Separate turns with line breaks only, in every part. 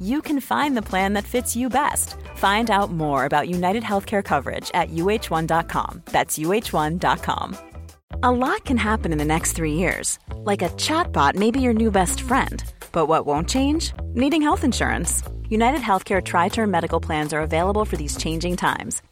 you can find the plan that fits you best. Find out more about United Healthcare coverage at uh1.com. That's uh1.com. A lot can happen in the next three years. Like a chatbot may be your new best friend. But what won't change? Needing health insurance. United Healthcare Tri Term Medical Plans are available for these changing times.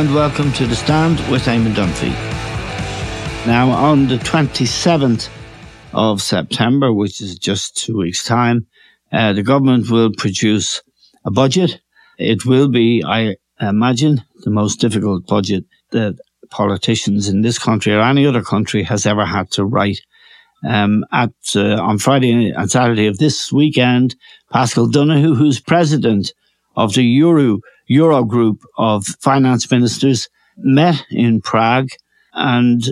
and welcome to The Stand with Eamon Dunphy. Now, on the 27th of September, which is just two weeks' time, uh, the government will produce a budget. It will be, I imagine, the most difficult budget that politicians in this country or any other country has ever had to write. Um, at uh, on Friday and Saturday of this weekend, Paschal Donohoe, who's president of the Euro Euro group of finance ministers met in Prague and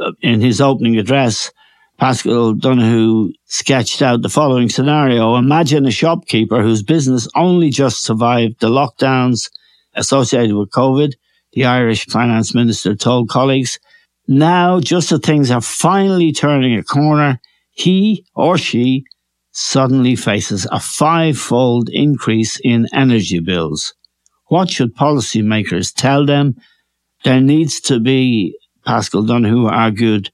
uh, in his opening address, Paschal Donohoe sketched out the following scenario. Imagine a shopkeeper whose business only just survived the lockdowns associated with COVID. The Irish finance minister told colleagues, now just as things are finally turning a corner, he or she suddenly faces a five-fold increase in energy bills. What should policymakers tell them? There needs to be, Paschal Donohoe argued,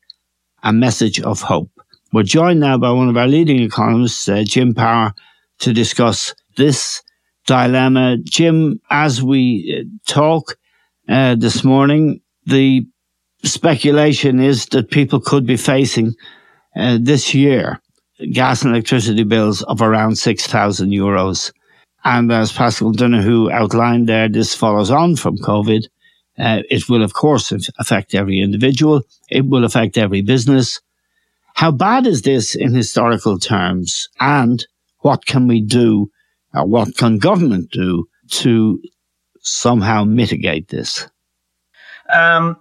a message of hope. We're joined now by one of our leading economists, uh, Jim Power, to discuss this dilemma. Jim, as we uh, talk uh, this morning, the speculation is that people could be facing uh, this year gas and electricity bills of around 6,000 euros. And as Paschal Donohoe outlined there, this follows on from COVID. Uh, it will, of course, affect every individual. It will affect every business. How bad is this in historical terms? And what can we do? Or what can government do to somehow mitigate this?
Um,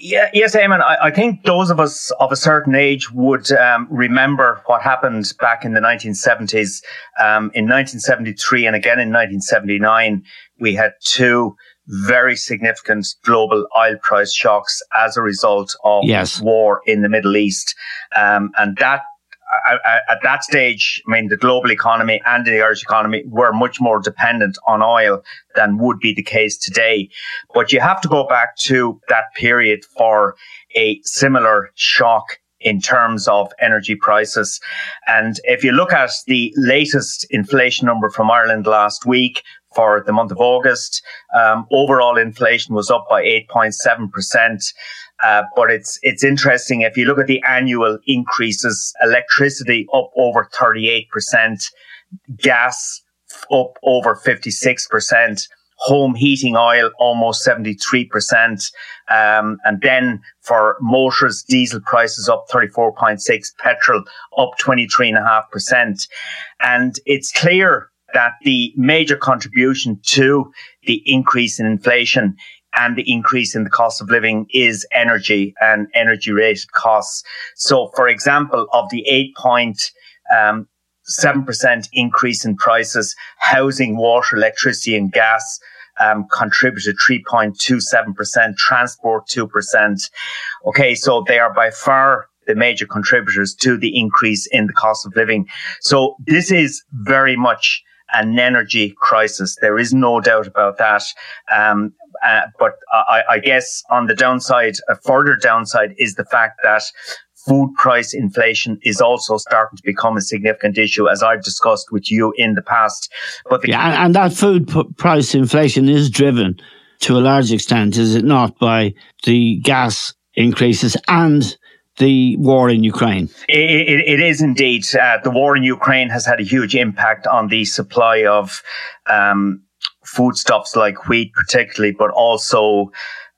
yeah, yes, Eamon. I, I, think those of us of a certain age would um, remember what happened back in the 1970s. Um, in 1973 and again in 1979, we had two very significant global oil price shocks as a result of yes. war in the Middle East. Um, and that at that stage, I mean, the global economy and the Irish economy were much more dependent on oil than would be the case today. But you have to go back to that period for a similar shock in terms of energy prices. And if you look at the latest inflation number from Ireland last week, for the month of August. Um, overall inflation was up by 8.7%. Uh, but it's it's interesting if you look at the annual increases. Electricity up over thirty eight percent, gas up over fifty six percent, home heating oil almost seventy three percent, um, and then for motors, diesel prices up thirty four point six, petrol up twenty three and a half percent, and it's clear that the major contribution to the increase in inflation and the increase in the cost of living is energy and energy related costs. So, for example, of the 8.7% um, increase in prices, housing, water, electricity and gas um, contributed 3.27%, transport 2%. Okay, so they are by far the major contributors to the increase in the cost of living. So this is very much an energy crisis. There is no doubt about that. Um, uh, but I, I, guess on the downside, a further downside is the fact that food price inflation is also starting to become a significant issue, as I've discussed with you in the past.
But the- yeah, and that food p- price inflation is driven to a large extent, is it not, by the gas increases and the war in Ukraine?
it, it, it is indeed. Uh, the war in Ukraine has had a huge impact on the supply of um, foodstuffs like wheat, particularly, but also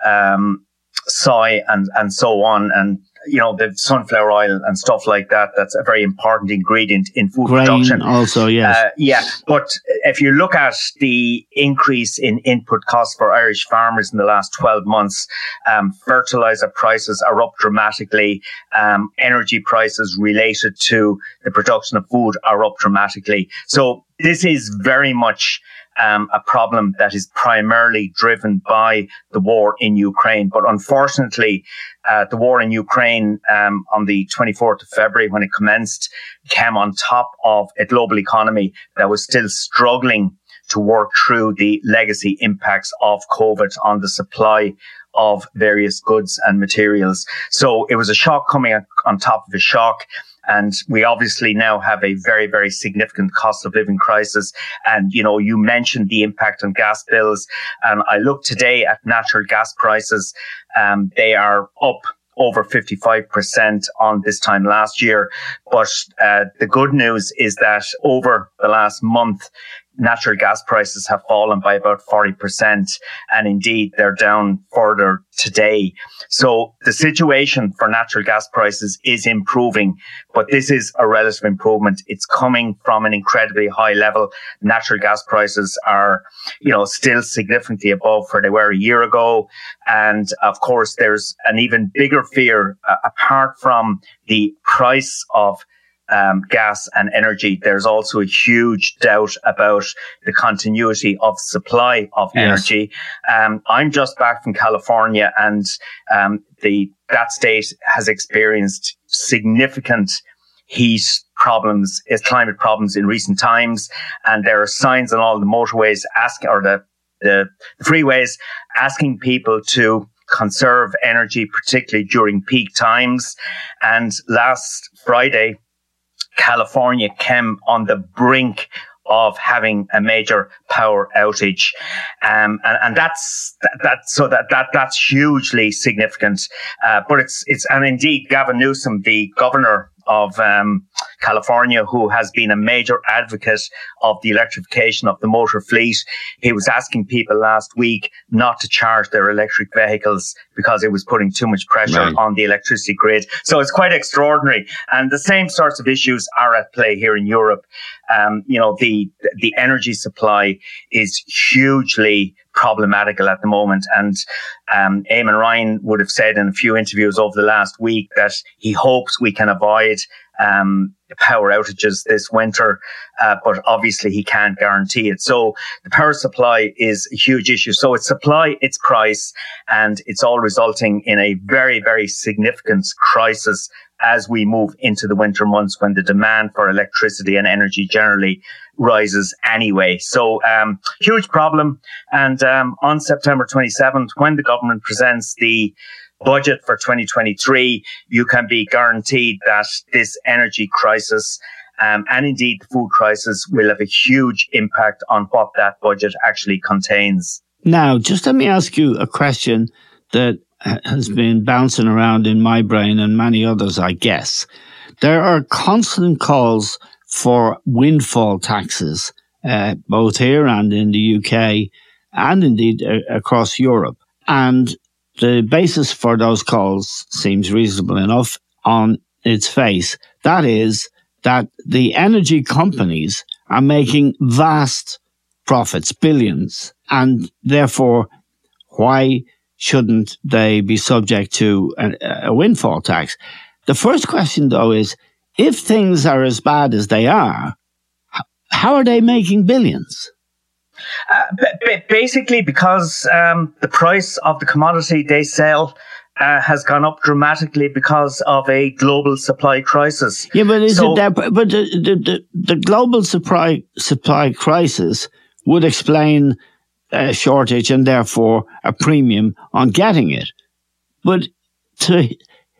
um, soy and, and so on. And you know, the sunflower oil and stuff like that. That's a very important ingredient in food
Grain
production.
Also, yes. Uh,
yeah. But if you look at the increase in input costs for Irish farmers in the last 12 months, um, fertilizer prices are up dramatically. Um, energy prices related to the production of food are up dramatically. So this is very much um, a problem that is primarily driven by the war in Ukraine. But unfortunately, uh, the war in Ukraine um, on the 24th of February, when it commenced, came on top of a global economy that was still struggling to work through the legacy impacts of COVID on the supply of various goods and materials. So it was a shock coming on top of a shock. And we obviously now have a very, very significant cost of living crisis. And, you know, you mentioned the impact on gas bills. And I look today at natural gas prices. Um, they are up over 55% on this time last year. But uh, the good news is that over the last month, natural gas prices have fallen by about 40%. And indeed, they're down further today. So the situation for natural gas prices is improving, but this is a relative improvement. It's coming from an incredibly high level. Natural gas prices are, you know, still significantly above where they were a year ago. And of course, there's an even bigger fear uh, apart from the price of um, gas and energy, there's also a huge doubt about the continuity of supply of yes. energy. Um, I'm just back from California and um, the that state has experienced significant heat problems, uh, climate problems in recent times, and there are signs on all the motorways asking or the the, the freeways asking people to conserve energy, particularly during peak times. And last Friday, California came on the brink of having a major power outage. Um, and, and that's, that, that, so that, that, that's hugely significant. Uh, but it's, it's, and indeed, Gavin Newsom, the governor of um, California, who has been a major advocate of the electrification of the motor fleet. He was asking people last week not to charge their electric vehicles because it was putting too much pressure right. on the electricity grid. So it's quite extraordinary. And the same sorts of issues are at play here in Europe. Um, you know, the, the energy supply is hugely problematical at the moment. And um, Eamon Ryan would have said in a few interviews over the last week that he hopes we can avoid um, power outages this winter, uh, but obviously he can't guarantee it. So the power supply is a huge issue. So it's supply, it's price, and it's all resulting in a very, very significant crisis as we move into the winter months when the demand for electricity and energy generally rises anyway. So, um, huge problem. And, um, on September 27th, when the government presents the budget for 2023, you can be guaranteed that this energy crisis um, and indeed the food crisis will have a huge impact on what that budget actually contains.
Now, just let me ask you a question that has been bouncing around in my brain and many others, I guess. There are constant calls for windfall taxes, uh, both here and in the UK, and indeed uh, across Europe. And the basis for those calls seems reasonable enough on its face. That is that the energy companies are making vast profits, billions, and therefore why shouldn't they be subject to a, a windfall tax? The first question, though, is if things are as bad as they are, how are they making billions?
Uh, b- basically, because um, the price of the commodity they sell uh, has gone up dramatically because of a global supply crisis.
Yeah, but is so, it that? But the, the, the, the global supply supply crisis would explain a shortage and therefore a premium on getting it. But to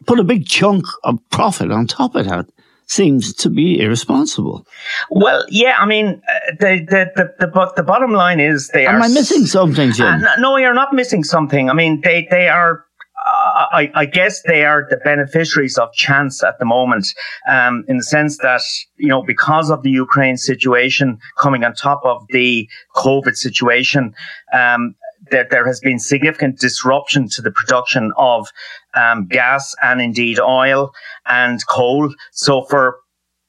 put a big chunk of profit on top of that seems to be irresponsible.
Well, yeah, I mean, uh, the the the the, the bottom line is they
Am
are.
Am I missing something, Jim?
Uh, no, you're not missing something. I mean, they they are. I, I, guess they are the beneficiaries of chance at the moment, um, in the sense that you know because of the Ukraine situation coming on top of the COVID situation, um, there, there has been significant disruption to the production of um, gas and indeed oil and coal. So for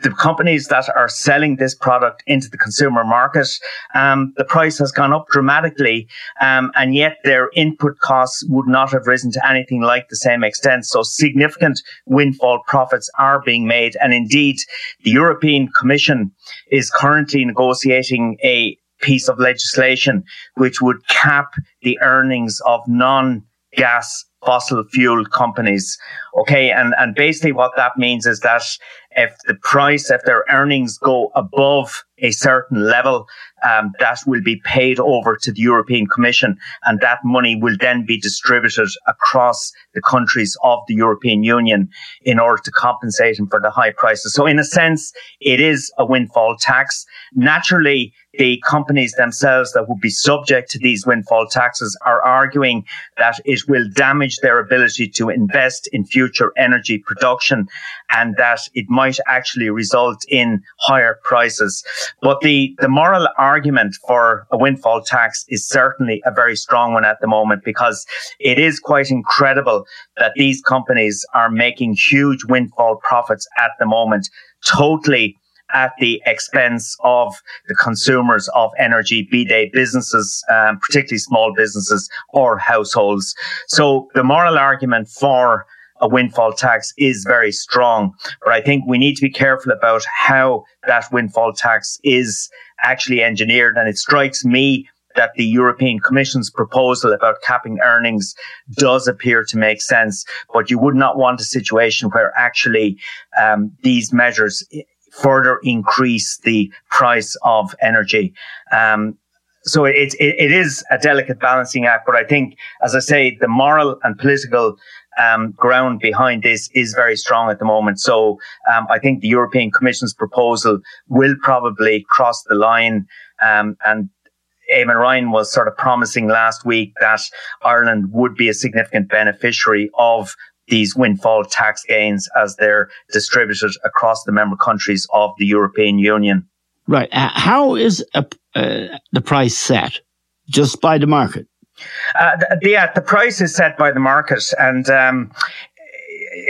the companies that are selling this product into the consumer market, um, the price has gone up dramatically, um, and yet their input costs would not have risen to anything like the same extent. So significant windfall profits are being made, and indeed, the European Commission is currently negotiating a piece of legislation which would cap the earnings of non gas fossil fuel companies. Okay. And, and basically what that means is that if the price, if their earnings go above a certain level, um, that will be paid over to the European Commission and that money will then be distributed across the countries of the European Union in order to compensate them for the high prices. So in a sense, it is a windfall tax. Naturally, the companies themselves that would be subject to these windfall taxes are arguing that it will damage their ability to invest in future energy production and that it might actually result in higher prices. But the, the moral argument for a windfall tax is certainly a very strong one at the moment because it is quite incredible that these companies are making huge windfall profits at the moment, totally at the expense of the consumers of energy, be they businesses, um, particularly small businesses or households. So the moral argument for a windfall tax is very strong, but I think we need to be careful about how that windfall tax is actually engineered. And it strikes me that the European Commission's proposal about capping earnings does appear to make sense, but you would not want a situation where actually um, these measures further increase the price of energy. Um, so it, it, it is a delicate balancing act, but I think, as I say, the moral and political um, ground behind this is very strong at the moment. So um, I think the European Commission's proposal will probably cross the line, um, and Eamon Ryan was sort of promising last week that Ireland would be a significant beneficiary of these windfall tax gains as they're distributed across the member countries of the European Union.
Right. Uh, how is a, uh, the price set? Just by the market?
Uh, the, yeah, the price is set by the market, and um,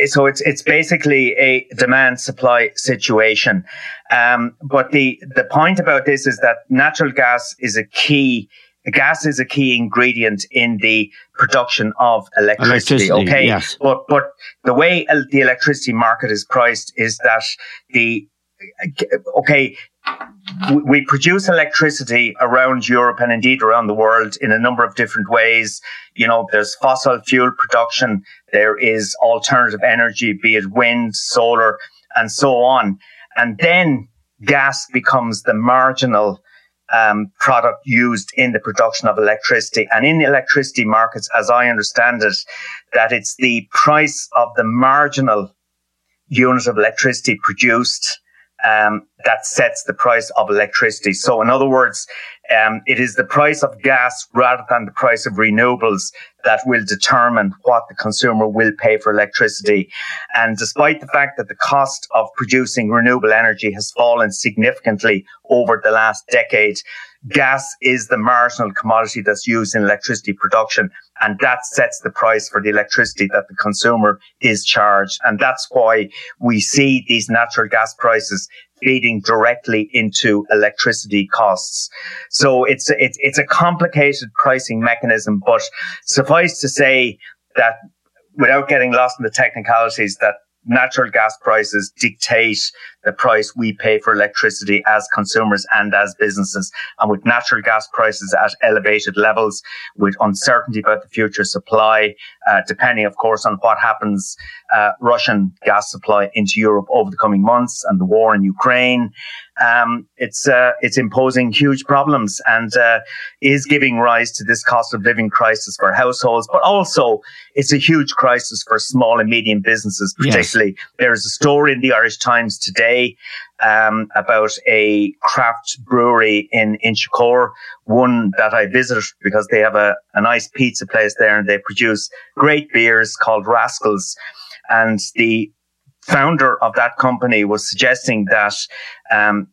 so it's it's basically a demand supply situation. Um, but the the point about this is that natural gas is a key gas is a key ingredient in the production of electricity.
electricity
okay.
Yes.
But, but the way the electricity market is priced is that the, okay, we produce electricity around Europe and indeed around the world in a number of different ways. You know, there's fossil fuel production. There is alternative energy, be it wind, solar, and so on. And then gas becomes the marginal um, product used in the production of electricity. And in electricity markets, as I understand it, that it's the price of the marginal unit of electricity produced um, that sets the price of electricity. So, in other words, um, it is the price of gas rather than the price of renewables that will determine what the consumer will pay for electricity. And despite the fact that the cost of producing renewable energy has fallen significantly over the last decade, gas is the marginal commodity that's used in electricity production. And that sets the price for the electricity that the consumer is charged. And that's why we see these natural gas prices feeding directly into electricity costs. So it's, it's, it's a complicated pricing mechanism, but suffice to say that without getting lost in the technicalities that natural gas prices dictate the price we pay for electricity as consumers and as businesses. And with natural gas prices at elevated levels, with uncertainty about the future supply, uh, depending, of course, on what happens, uh, Russian gas supply into Europe over the coming months and the war in Ukraine, um, it's uh, it's imposing huge problems and uh, is giving rise to this cost of living crisis for households, but also it's a huge crisis for small and medium businesses, particularly. Yes. There's a story in the Irish Times today um, about a craft brewery in Inchicore, one that I visited because they have a, a nice pizza place there and they produce great beers called Rascals. And the founder of that company was suggesting that um,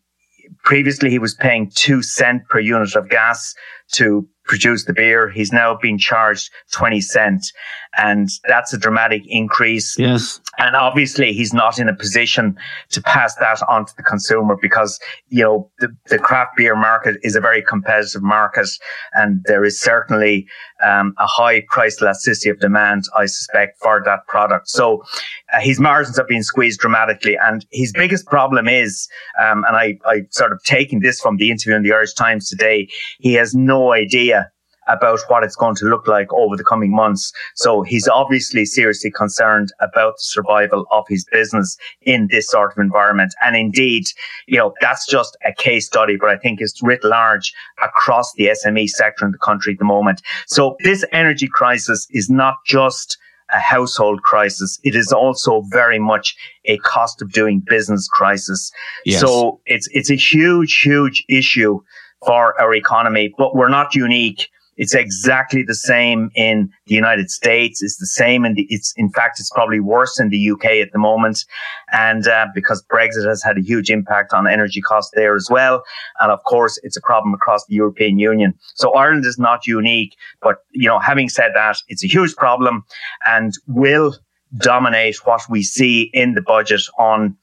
previously he was paying two cent per unit of gas to produce the beer. He's now being charged 20 cents. And that's a dramatic increase.
Yes.
And obviously he's not in a position to pass that on to the consumer because, you know, the, the craft beer market is a very competitive market and there is certainly um, a high price elasticity of demand, I suspect, for that product. So uh, his margins have been squeezed dramatically. And his biggest problem is, um, and I, I sort of taken this from the interview in the Irish Times today, he has no idea about what it's going to look like over the coming months. So he's obviously seriously concerned about the survival of his business in this sort of environment. And indeed, you know, that's just a case study, but I think it's writ large across the SME sector in the country at the moment. So this energy crisis is not just a household crisis. It is also very much a cost of doing business crisis. Yes. So it's, it's a huge, huge issue for our economy, but we're not unique. It's exactly the same in the United States. It's the same in the, it's, in fact, it's probably worse in the UK at the moment. And, uh, because Brexit has had a huge impact on energy costs there as well. And of course, it's a problem across the European Union. So Ireland is not unique, but, you know, having said that, it's a huge problem and will dominate what we see in the budget on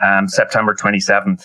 um, September 27th.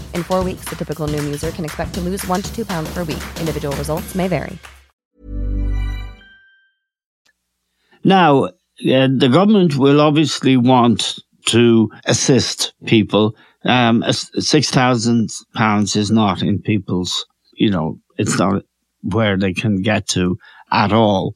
In four weeks, the typical Noom user can expect to lose one to two pounds per week. Individual results may vary.
Now, uh, the government will obviously want to assist people. Um, six thousand pounds is not in people's, you know, it's not where they can get to at all.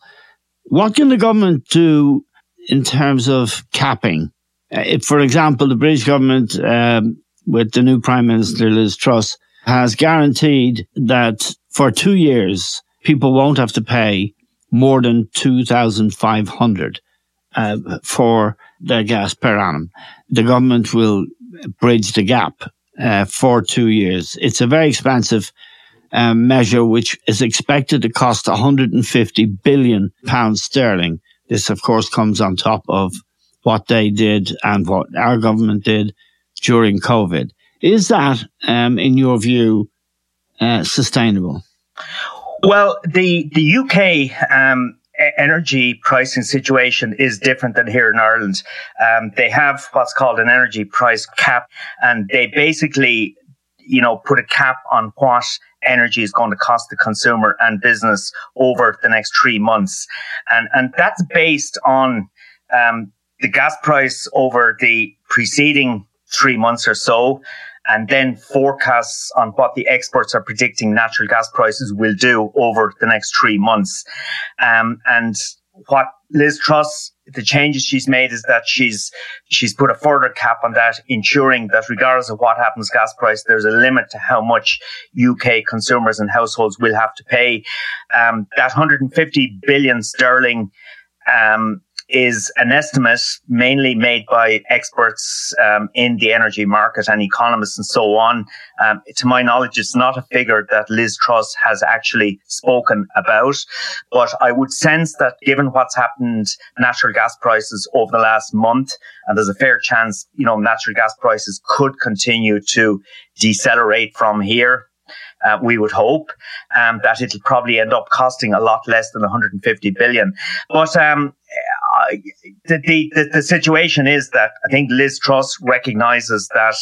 What can the government do in terms of capping? Uh, if, for example, the British government um, with the new Prime Minister, Liz Truss, has guaranteed that for two years, people won't have to pay more than 2,500 uh, for their gas per annum. The government will bridge the gap uh, for two years. It's a very expensive um, measure, which is expected to cost 150 billion pounds sterling. This, of course, comes on top of what they did and what our government did during COVID. Is that, um, in your view, uh, sustainable?
Well, the the UK um, energy pricing situation is different than here in Ireland. Um, they have what's called an energy price cap, and they basically you know, put a cap on what energy is going to cost the consumer and business over the next three months. And, and that's based on, um, the gas price over the preceding three months or so and then forecasts on what the experts are predicting natural gas prices will do over the next three months. Um, and what Liz Truss, the changes she's made is that she's she's put a further cap on that, ensuring that regardless of what happens gas price, there's a limit to how much UK consumers and households will have to pay. Um, that 150 billion sterling um, is an estimate mainly made by experts um, in the energy market and economists and so on. Um, to my knowledge, it's not a figure that Liz Truss has actually spoken about, but I would sense that given what's happened, natural gas prices over the last month, and there's a fair chance, you know, natural gas prices could continue to decelerate from here. Uh, we would hope um, that it'll probably end up costing a lot less than 150 billion. But um, the, the, the situation is that I think Liz Truss recognizes that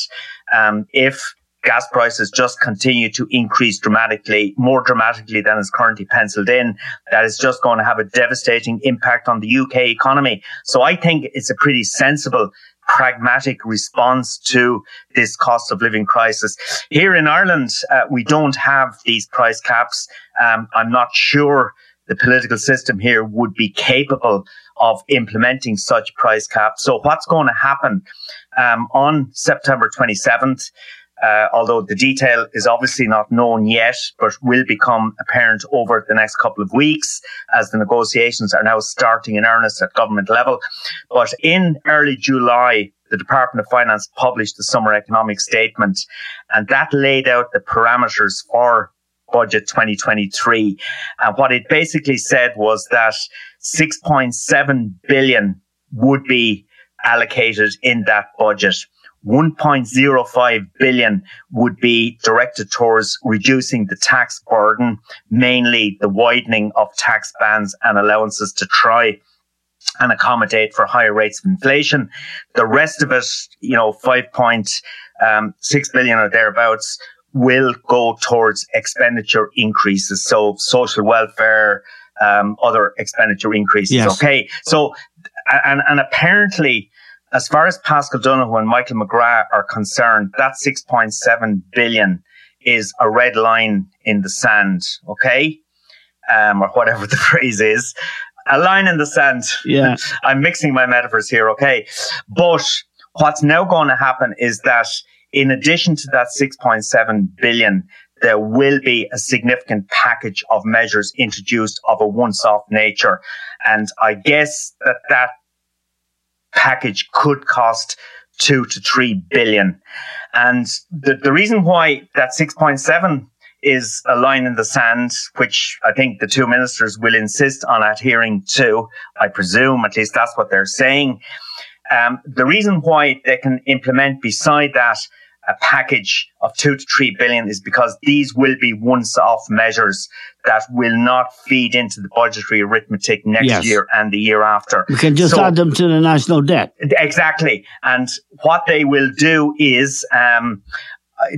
um, if gas prices just continue to increase dramatically, more dramatically than is currently penciled in, that is just going to have a devastating impact on the UK economy. So I think it's a pretty sensible pragmatic response to this cost of living crisis. Here in Ireland, uh, we don't have these price caps. Um, I'm not sure the political system here would be capable of implementing such price caps. So what's going to happen um, on September 27th? Uh, although the detail is obviously not known yet, but will become apparent over the next couple of weeks as the negotiations are now starting in earnest at government level. But in early July, the Department of Finance published the summer economic statement, and that laid out the parameters for budget 2023. And what it basically said was that 6.7 billion would be allocated in that budget. 1.05 billion would be directed towards reducing the tax burden, mainly the widening of tax bands and allowances to try and accommodate for higher rates of inflation. The rest of it, you know, 5.6 um, or thereabouts will go towards expenditure increases. So social welfare, um, other expenditure increases. Yes. Okay. So, and, and apparently, as far as Paschal Donohoe and Michael McGrath are concerned, that 6.7 billion is a red line in the sand. Okay. Um, or whatever the phrase is. A line in the sand.
Yeah.
I'm mixing my metaphors here. Okay. But what's now going to happen is that in addition to that 6.7 billion, there will be a significant package of measures introduced of a once-off nature. And I guess that that package could cost two to three billion. And the, the reason why that 6.7 is a line in the sand, which I think the two ministers will insist on adhering to. I presume, at least that's what they're saying. Um, the reason why they can implement beside that a package of two to three billion is because these will be once-off measures that will not feed into the budgetary arithmetic next yes. year and the year after.
We can just so, add them to the national debt.
Exactly. And what they will do is, um,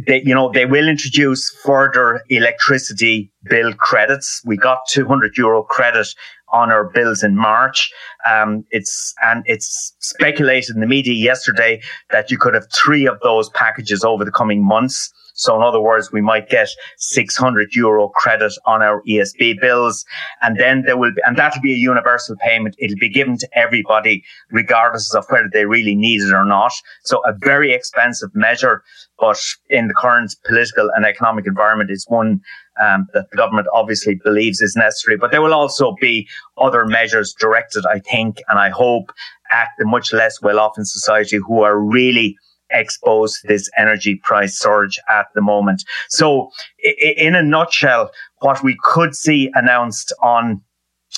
they, you know, they will introduce further electricity bill credits. We got 200 euro credit on our bills in March. Um, it's and it's speculated in the media yesterday that you could have three of those packages over the coming months. So in other words, we might get 600 euro credit on our ESB bills. And then there will be, and that'll be a universal payment. It'll be given to everybody, regardless of whether they really need it or not. So a very expensive measure, but in the current political and economic environment, it's one um, that the government obviously believes is necessary. But there will also be other measures directed, I think, and I hope at the much less well off in society who are really exposed to this energy price surge at the moment. So in a nutshell, what we could see announced on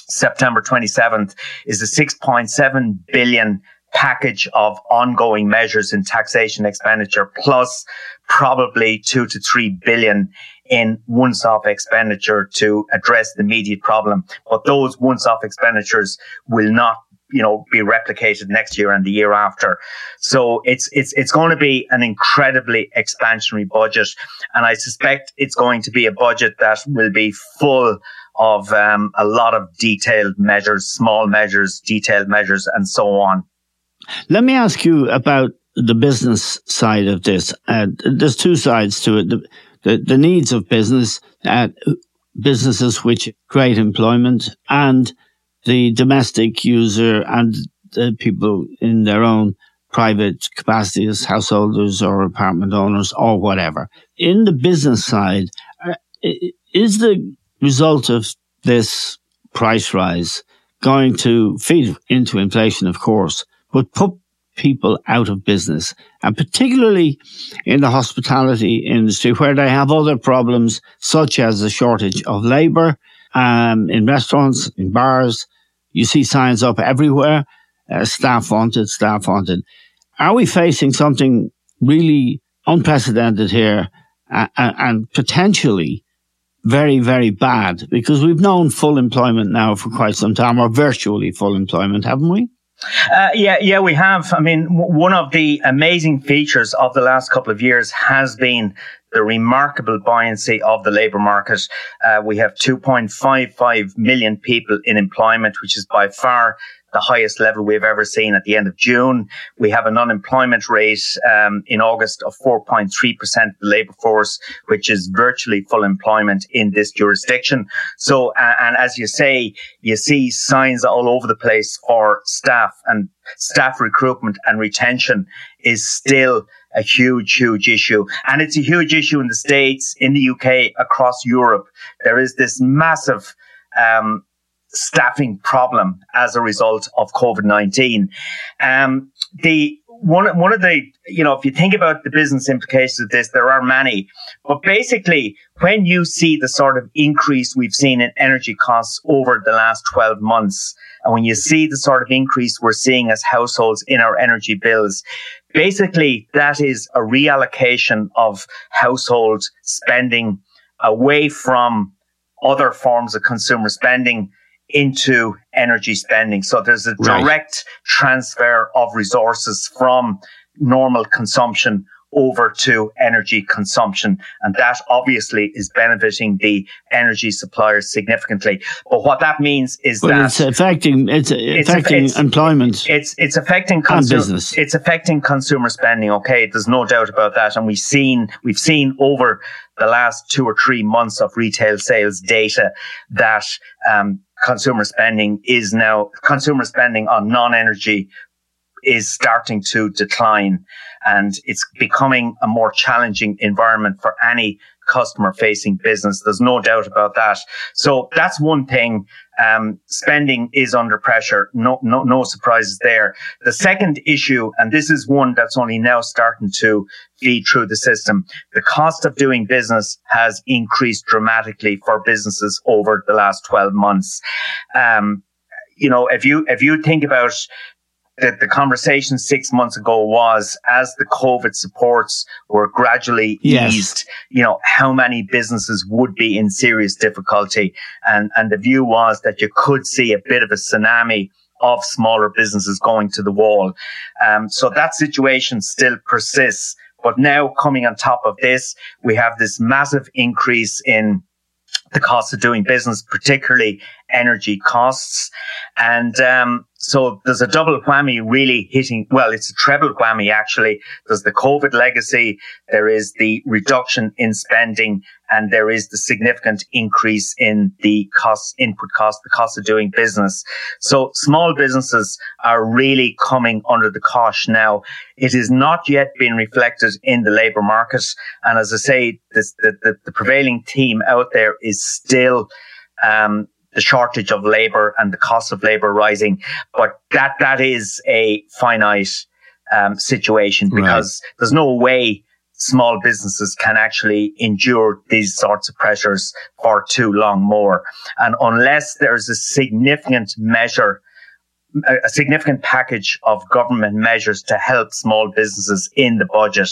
September 27th is a 6.7 billion package of ongoing measures in taxation expenditure plus probably two to three billion in once-off expenditure to address the immediate problem. But those once-off expenditures will not you know, be replicated next year and the year after. So it's, it's, it's going to be an incredibly expansionary budget. And I suspect it's going to be a budget that will be full of um, a lot of detailed measures, small measures, detailed measures, and so on.
Let me ask you about the business side of this. Uh, there's two sides to it. The, the, the needs of business, uh, businesses which create employment and the domestic user and the people in their own private capacities, householders or apartment owners or whatever. In the business side, uh, is the result of this price rise going to feed into inflation, of course, but put people out of business, and particularly in the hospitality industry, where they have other problems such as the shortage of labor um, in restaurants, in bars. You see signs up everywhere, uh, staff wanted, staff wanted. Are we facing something really unprecedented here uh, and potentially very, very bad? Because we've known full employment now for quite some time, or virtually full employment, haven't we?
Uh, yeah, yeah, we have. I mean, w- one of the amazing features of the last couple of years has been the remarkable buoyancy of the labour market. Uh, we have 2.55 million people in employment, which is by far the highest level we've ever seen at the end of June. We have an unemployment rate um, in August of 4.3% of the labour force, which is virtually full employment in this jurisdiction. So, uh, and as you say, you see signs all over the place for staff and staff recruitment and retention is still a huge, huge issue. And it's a huge issue in the States, in the UK, across Europe. There is this massive, um, staffing problem as a result of COVID-19. Um, the one, one of the, you know, if you think about the business implications of this, there are many, but basically when you see the sort of increase we've seen in energy costs over the last 12 months, and when you see the sort of increase we're seeing as households in our energy bills, basically that is a reallocation of household spending away from other forms of consumer spending into energy spending. So there's a direct right. transfer of resources from normal consumption over to energy consumption. And that obviously is benefiting the energy suppliers significantly. But what that means is
well,
that
it's affecting, it's, it's affecting it's, employment.
It's, it's affecting
consumer, business.
It's affecting consumer spending. Okay. There's no doubt about that. And we've seen, we've seen over the last two or three months of retail sales data that, um, consumer spending is now consumer spending on non-energy is starting to decline and it's becoming a more challenging environment for any customer facing business. There's no doubt about that. So that's one thing. Um, spending is under pressure. No, no, no surprises there. The second issue, and this is one that's only now starting to feed through the system. The cost of doing business has increased dramatically for businesses over the last 12 months. Um, you know, if you, if you think about that the conversation six months ago was as the COVID supports were gradually yes. eased, you know, how many businesses would be in serious difficulty. And, and the view was that you could see a bit of a tsunami of smaller businesses going to the wall. Um, so that situation still persists. But now coming on top of this, we have this massive increase in the cost of doing business, particularly energy costs. And um, so there's a double whammy really hitting, well, it's a treble whammy actually. There's the COVID legacy, there is the reduction in spending, and there is the significant increase in the cost, input cost, the cost of doing business. So small businesses are really coming under the cosh now. It is not yet been reflected in the labour market. And as I say, this, the, the, the prevailing theme out there is still um, the shortage of labor and the cost of labor rising. But that, that is a finite, um, situation because right. there's no way small businesses can actually endure these sorts of pressures for too long more. And unless there's a significant measure, a significant package of government measures to help small businesses in the budget,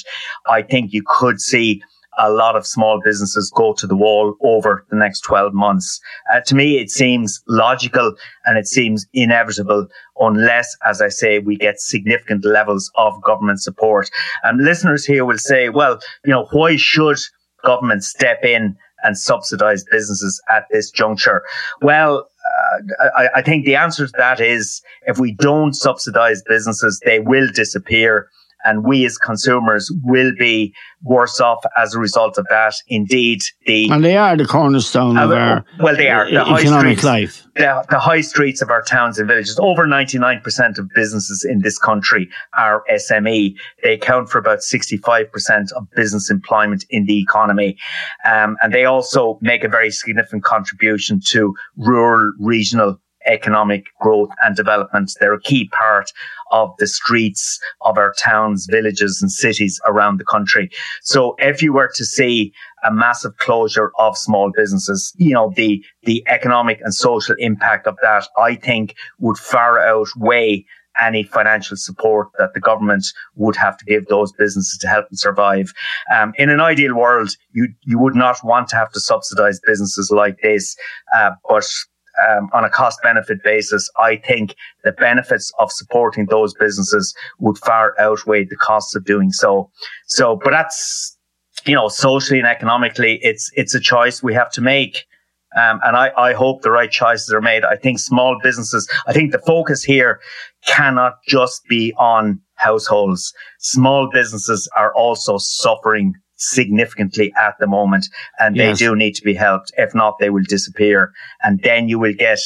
I think you could see a lot of small businesses go to the wall over the next 12 months. Uh, to me, it seems logical and it seems inevitable unless, as I say, we get significant levels of government support. And listeners here will say, well, you know, why should government step in and subsidize businesses at this juncture? Well, uh, I, I think the answer to that is if we don't subsidize businesses, they will disappear and we as consumers will be worse off as a result of that. Indeed, the
and they are the cornerstone uh, of our
well, they are
the economic
streets,
life.
The, the, high streets of our towns and villages. Over ninety nine percent of businesses in this country are SME. They account for about sixty five percent of business employment in the economy, um, and they also make a very significant contribution to rural, regional economic growth and development. They're a key part of the streets of our towns, villages and cities around the country. So if you were to see a massive closure of small businesses, you know, the, the economic and social impact of that, I think would far outweigh any financial support that the government would have to give those businesses to help them survive. Um, in an ideal world, you you would not want to have to subsidize businesses like this, uh, but um, on a cost benefit basis, I think the benefits of supporting those businesses would far outweigh the costs of doing so. So, but that's, you know, socially and economically, it's, it's a choice we have to make. Um, and I, I hope the right choices are made. I think small businesses, I think the focus here cannot just be on households. Small businesses are also suffering significantly at the moment and yes. they do need to be helped. If not, they will disappear. And then you will get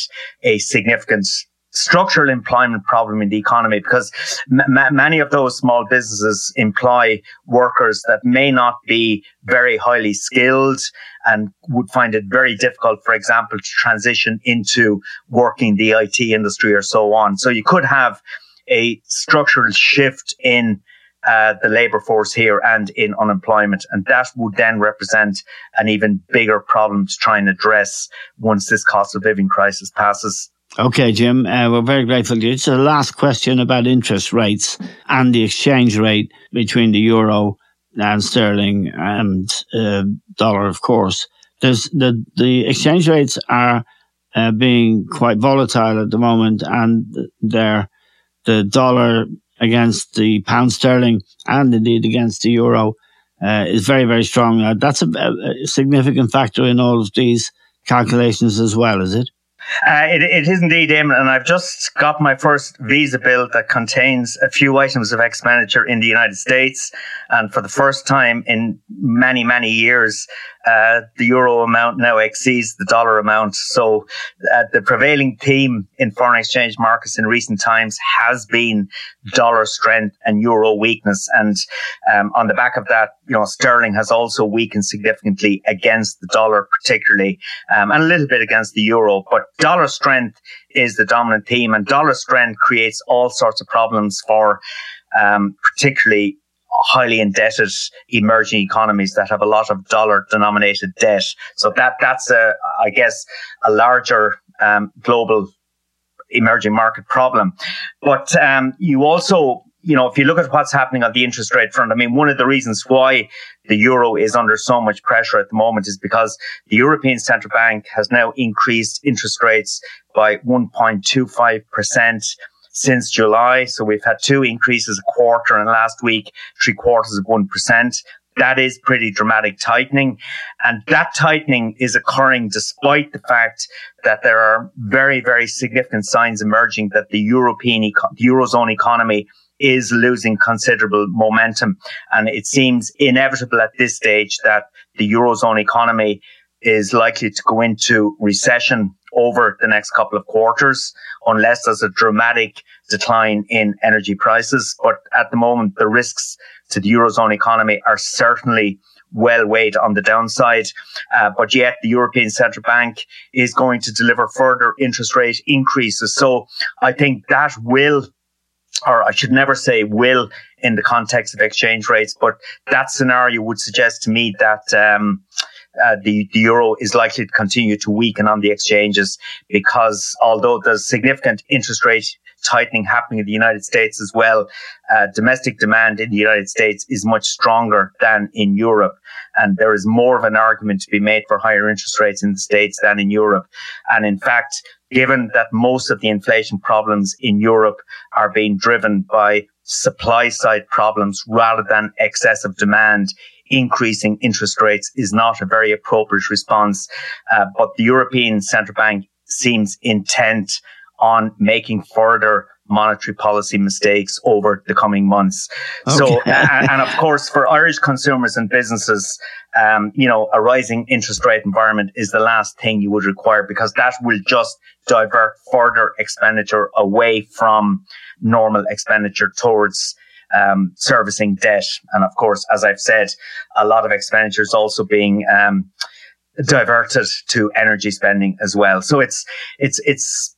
a significant structural employment problem in the economy because m- many of those small businesses employ workers that may not be very highly skilled and would find it very difficult, for example, to transition into working the IT industry or so on. So you could have a structural shift in uh, the labour force here and in unemployment. And that would then represent an even bigger problem to try and address once this cost of living crisis passes.
Okay, Jim, uh, we're very grateful to you. It's the last question about interest rates and the exchange rate between the euro and sterling and uh, dollar, of course. There's the, the exchange rates are uh, being quite volatile at the moment and they're, the dollar against the pound sterling and indeed against the euro uh, is very, very strong. Uh, that's a, a, significant factor in all of these calculations as well, is it?
Uh, it, it is indeed, Eamon, and I've just got my first visa bill that contains a few items of expenditure in the United States. And for the first time in many, many years, uh, the euro amount now exceeds the dollar amount. So uh, the prevailing theme in foreign exchange markets in recent times has been dollar strength and euro weakness. And um, on the back of that, you know, sterling has also weakened significantly against the dollar, particularly, um, and a little bit against the euro. But dollar strength is the dominant theme, and dollar strength creates all sorts of problems for um, particularly highly indebted emerging economies that have a lot of dollar denominated debt. So that that's a, I guess, a larger um, global emerging market problem. But um, you also, you know, if you look at what's happening on the interest rate front, I mean, one of the reasons why the euro is under so much pressure at the moment is because the European Central Bank has now increased interest rates by 1.25 percent since July. So we've had two increases a quarter and last week, three quarters of 1%. That is pretty dramatic tightening. And that tightening is occurring despite the fact that there are very, very significant signs emerging that the European, Eurozone economy is losing considerable momentum. And it seems inevitable at this stage that the Eurozone economy is likely to go into recession over the next couple of quarters unless there's a dramatic decline in energy prices. But at the moment, the risks to the Eurozone economy are certainly well weighed on the downside. Uh, but yet the European Central Bank is going to deliver further interest rate increases. So I think that will or I should never say will in the context of exchange rates, but that scenario would suggest to me that um, uh, the, the euro is likely to continue to weaken on the exchanges because although there's significant interest rate tightening happening in the United States as well, uh, domestic demand in the United States is much stronger than in Europe. And there is more of an argument to be made for higher interest rates in the States than in Europe. And in fact, given that most of the inflation problems in Europe are being driven by supply side problems rather than excessive demand, increasing interest rates is not a very appropriate response. Uh, but the European Central Bank seems intent on making further monetary policy mistakes over the coming months. Okay. So, and, and, of course, for Irish consumers and businesses, um, you know, a rising interest rate environment is the last thing you would require because that will just divert further expenditure away from normal expenditure towards um, servicing debt. And of course, as I've said, a lot of expenditure is also being um, diverted to energy spending as well. So it's it's it's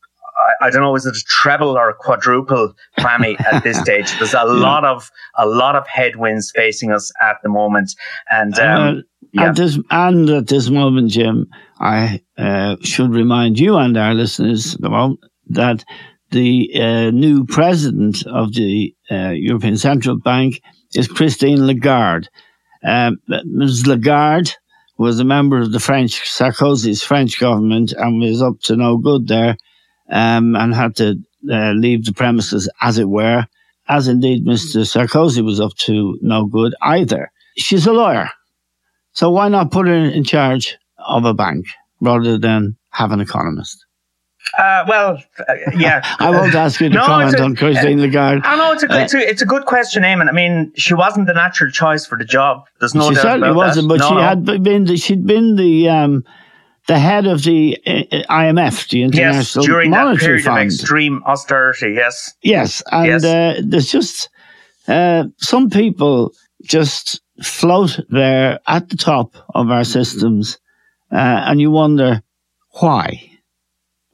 I, I, don't know, is it a treble or a quadruple whammy at this stage? There's a lot of a lot of headwinds facing us at the moment, and um, uh,
yeah. at this and at this moment, Jim, I uh, should remind you and our listeners well, that the uh, new president of the uh, European Central Bank is Christine Lagarde. Um, Ms. Lagarde was a member of the French Sarkozy's French government and was up to no good there um, and had to uh, leave the premises, as it were, as indeed Mr. Sarkozy was up to no good either. She's a lawyer. So why not put her in charge of a bank rather than have an economist?
Uh, well, uh, yeah.
I won't ask you to no, comment a, on Christine uh, Lagarde.
I know it's a, good, it's, a, it's a good question, Eamon. I mean, she wasn't the natural choice for the job. There's no
she
doubt
certainly wasn't,
that.
but no, she no. had been the, she'd been the um, the head of the uh, uh IMF, the International
yes, during
Monetary
that period
Fund.
of extreme austerity. Yes,
yes, and yes. Uh, there's just uh, some people just float there at the top of our systems, uh, and you wonder why.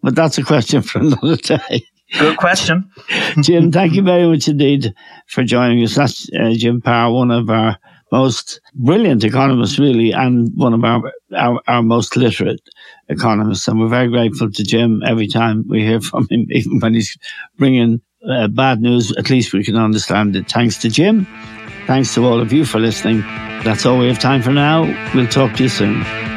But that's a question for another day.
Good question.
Jim, thank you very much indeed for joining us. That's uh, Jim Power, one of our most brilliant economists, really, and one of our, our, our, most literate economists. And we're very grateful to Jim every time we hear from him, even when he's bringing uh, bad news. At least we can understand it. Thanks to Jim. Thanks to all of you for listening. That's all we have time for now. We'll talk to you soon.